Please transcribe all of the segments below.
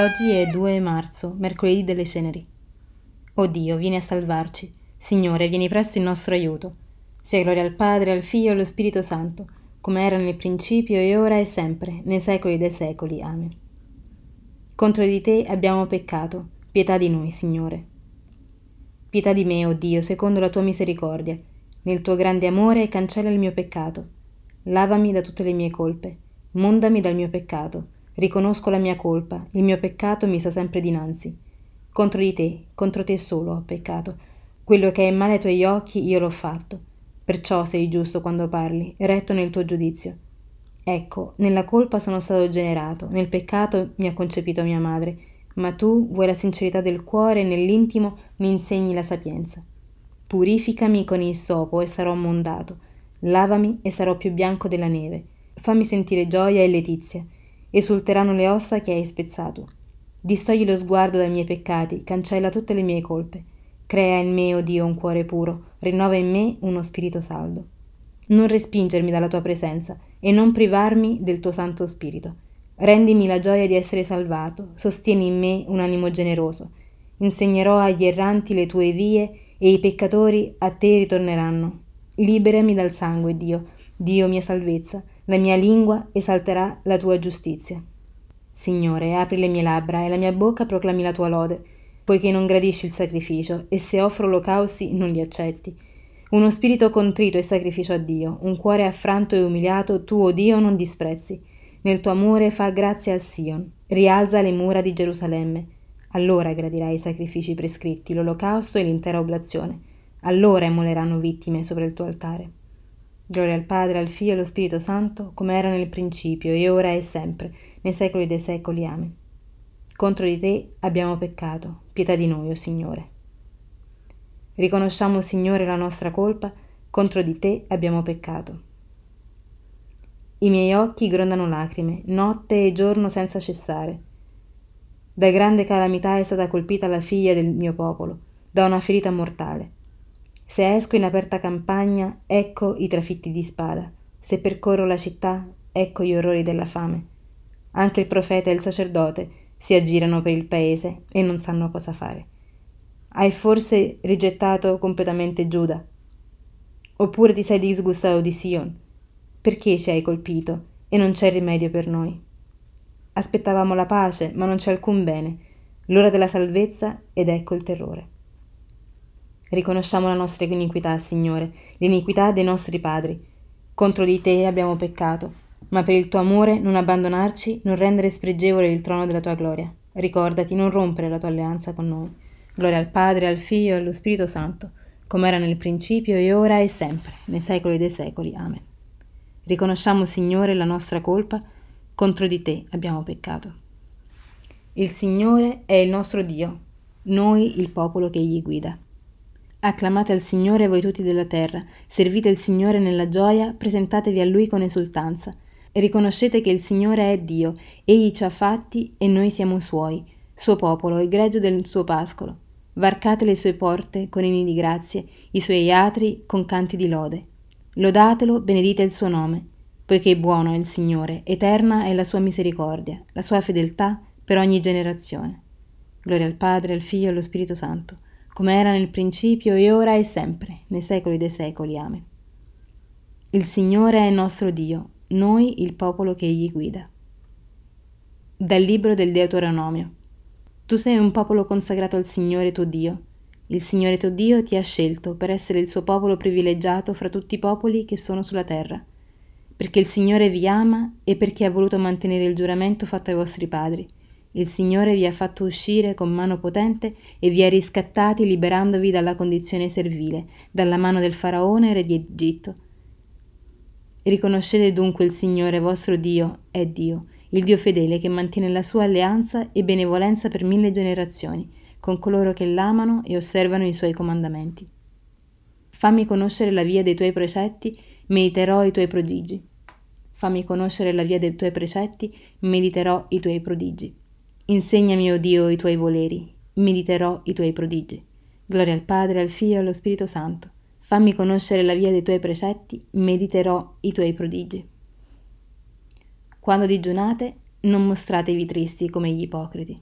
Oggi è 2 marzo, mercoledì delle ceneri. O Dio, vieni a salvarci. Signore, vieni presto in nostro aiuto. Sia gloria al Padre, al Figlio e allo Spirito Santo, come era nel principio e ora e sempre, nei secoli dei secoli. Amen. Contro di te abbiamo peccato, pietà di noi, Signore. Pietà di me, o Dio, secondo la tua misericordia. Nel tuo grande amore cancella il mio peccato. Lavami da tutte le mie colpe. Mondami dal mio peccato. Riconosco la mia colpa, il mio peccato mi sta sempre dinanzi. Contro di te, contro te solo ho peccato. Quello che è male ai tuoi occhi io l'ho fatto. Perciò sei giusto quando parli, retto nel tuo giudizio. Ecco, nella colpa sono stato generato, nel peccato mi ha concepito mia madre, ma tu vuoi la sincerità del cuore e nell'intimo mi insegni la sapienza. Purificami con il sopo e sarò mondato, lavami e sarò più bianco della neve, fammi sentire gioia e letizia, esulteranno le ossa che hai spezzato. Distogli lo sguardo dai miei peccati, cancella tutte le mie colpe. Crea in me, o oh Dio, un cuore puro, rinnova in me uno spirito saldo. Non respingermi dalla tua presenza e non privarmi del tuo Santo Spirito. Rendimi la gioia di essere salvato, sostieni in me un animo generoso. Insegnerò agli erranti le tue vie e i peccatori a te ritorneranno. Liberami dal sangue, Dio, Dio mia salvezza, la mia lingua esalterà la tua giustizia. Signore, apri le mie labbra e la mia bocca proclami la tua lode, poiché non gradisci il sacrificio e se offro olocausti non li accetti. Uno spirito contrito è sacrificio a Dio, un cuore affranto e umiliato tu, o Dio, non disprezzi. Nel tuo amore fa grazia a Sion, rialza le mura di Gerusalemme. Allora gradirai i sacrifici prescritti, l'olocausto e l'intera oblazione. Allora emmoleranno vittime sopra il tuo altare. Gloria al Padre, al Figlio e allo Spirito Santo, come era nel principio, e ora e sempre, nei secoli dei secoli. Amen. Contro di te abbiamo peccato, pietà di noi, o oh Signore. Riconosciamo, Signore, la nostra colpa, contro di te abbiamo peccato. I miei occhi grondano lacrime, notte e giorno senza cessare. Da grande calamità è stata colpita la figlia del mio popolo, da una ferita mortale. Se esco in aperta campagna, ecco i trafitti di spada. Se percorro la città, ecco gli orrori della fame. Anche il profeta e il sacerdote si aggirano per il paese e non sanno cosa fare. Hai forse rigettato completamente Giuda? Oppure ti sei disgustato di Sion? Perché ci hai colpito e non c'è rimedio per noi? Aspettavamo la pace, ma non c'è alcun bene, l'ora della salvezza ed ecco il terrore. Riconosciamo la nostra iniquità, Signore, l'iniquità dei nostri padri. Contro di te abbiamo peccato, ma per il tuo amore non abbandonarci, non rendere spregevole il trono della tua gloria. Ricordati, non rompere la tua alleanza con noi. Gloria al Padre, al Figlio e allo Spirito Santo, come era nel principio e ora e sempre, nei secoli dei secoli. Amen. Riconosciamo, Signore, la nostra colpa, contro di te abbiamo peccato. Il Signore è il nostro Dio, noi il popolo che egli guida. Acclamate al Signore voi tutti della terra, servite il Signore nella gioia, presentatevi a Lui con esultanza. Riconoscete che il Signore è Dio, Egli ci ha fatti e noi siamo Suoi, suo popolo, il greggio del suo pascolo. Varcate le sue porte con inni di grazie, i suoi atri con canti di lode. Lodatelo, benedite il suo nome, poiché buono è il Signore, eterna è la sua misericordia, la sua fedeltà per ogni generazione. Gloria al Padre, al Figlio e allo Spirito Santo come era nel principio e ora e sempre, nei secoli dei secoli. Amen. Il Signore è nostro Dio, noi il popolo che Egli guida. Dal libro del Deuteronomio. Tu sei un popolo consacrato al Signore tuo Dio. Il Signore tuo Dio ti ha scelto per essere il suo popolo privilegiato fra tutti i popoli che sono sulla terra, perché il Signore vi ama e perché ha voluto mantenere il giuramento fatto ai vostri padri il Signore vi ha fatto uscire con mano potente e vi ha riscattati liberandovi dalla condizione servile, dalla mano del faraone re di Egitto. Riconoscete dunque il Signore vostro Dio è Dio, il Dio fedele che mantiene la sua alleanza e benevolenza per mille generazioni, con coloro che l'amano e osservano i suoi comandamenti. Fammi conoscere la via dei tuoi precetti, mediterò i tuoi prodigi. Fammi conoscere la via dei tuoi precetti, mediterò i tuoi prodigi. Insegnami, o oh Dio, i tuoi voleri, mediterò i tuoi prodigi. Gloria al Padre, al Figlio e allo Spirito Santo. Fammi conoscere la via dei tuoi precetti, mediterò i tuoi prodigi. Quando digiunate, non mostratevi tristi come gli ipocriti.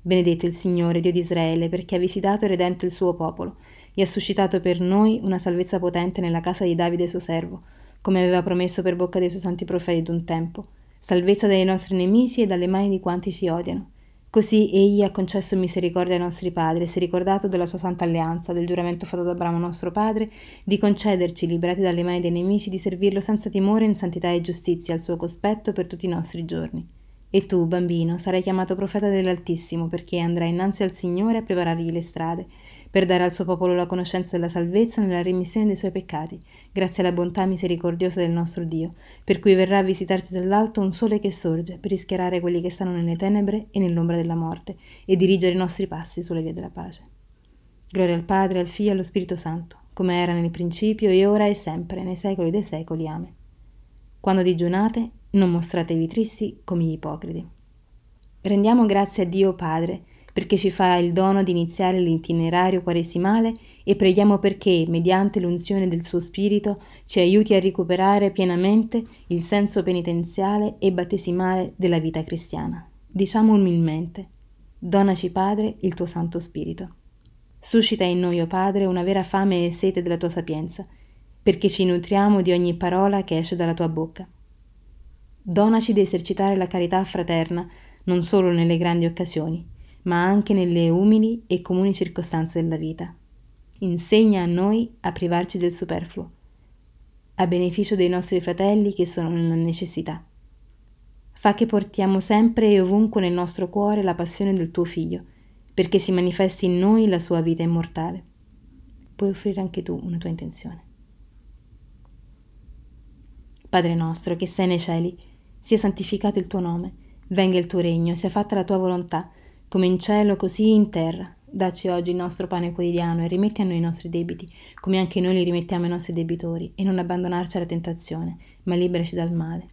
Benedetto il Signore, Dio di Israele, perché ha visitato e redento il suo popolo e ha suscitato per noi una salvezza potente nella casa di Davide suo servo, come aveva promesso per bocca dei suoi santi profeti d'un tempo, salvezza dai nostri nemici e dalle mani di quanti ci odiano. Così egli ha concesso misericordia ai nostri padri si è ricordato della sua santa alleanza, del giuramento fatto da Abramo nostro padre, di concederci, liberati dalle mani dei nemici, di servirlo senza timore in santità e giustizia al suo cospetto per tutti i nostri giorni. E tu, bambino, sarai chiamato profeta dell'Altissimo, perché andrai innanzi al Signore a preparargli le strade, per dare al suo popolo la conoscenza della salvezza nella remissione dei suoi peccati, grazie alla bontà misericordiosa del nostro Dio, per cui verrà a visitarci dall'alto un sole che sorge, per rischiarare quelli che stanno nelle tenebre e nell'ombra della morte, e dirigere i nostri passi sulle vie della pace. Gloria al Padre, al Figlio e allo Spirito Santo, come era nel principio, e ora e sempre, nei secoli dei secoli. Amen. Quando digiunate, non mostratevi tristi come gli ipocriti. Rendiamo grazie a Dio Padre, perché ci fa il dono di iniziare l'itinerario quaresimale e preghiamo perché, mediante l'unzione del suo Spirito, ci aiuti a recuperare pienamente il senso penitenziale e battesimale della vita cristiana. Diciamo umilmente, donaci Padre il tuo Santo Spirito. Suscita in noi, o oh Padre, una vera fame e sete della tua sapienza, perché ci nutriamo di ogni parola che esce dalla tua bocca. Donaci di esercitare la carità fraterna non solo nelle grandi occasioni, ma anche nelle umili e comuni circostanze della vita. Insegna a noi a privarci del superfluo, a beneficio dei nostri fratelli che sono nella necessità. Fa che portiamo sempre e ovunque nel nostro cuore la passione del tuo Figlio, perché si manifesti in noi la sua vita immortale. Puoi offrire anche tu una tua intenzione. Padre nostro che sei nei cieli, sia santificato il tuo nome, venga il tuo regno, sia fatta la tua volontà come in cielo così in terra. Dacci oggi il nostro pane quotidiano e rimetti a noi i nostri debiti, come anche noi li rimettiamo ai nostri debitori, e non abbandonarci alla tentazione, ma liberaci dal male.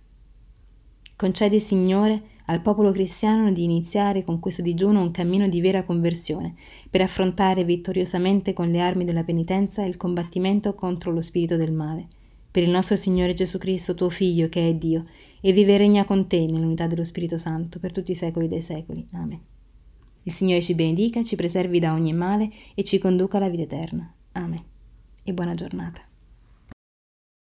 Concedi, Signore, al popolo cristiano di iniziare con questo digiuno un cammino di vera conversione, per affrontare vittoriosamente con le armi della penitenza il combattimento contro lo spirito del male. Per il nostro Signore Gesù Cristo, tuo Figlio, che è Dio, e vive e regna con te nell'unità dello Spirito Santo, per tutti i secoli dei secoli. Amen. Il Signore ci benedica, ci preservi da ogni male e ci conduca alla vita eterna. Amen. E buona giornata.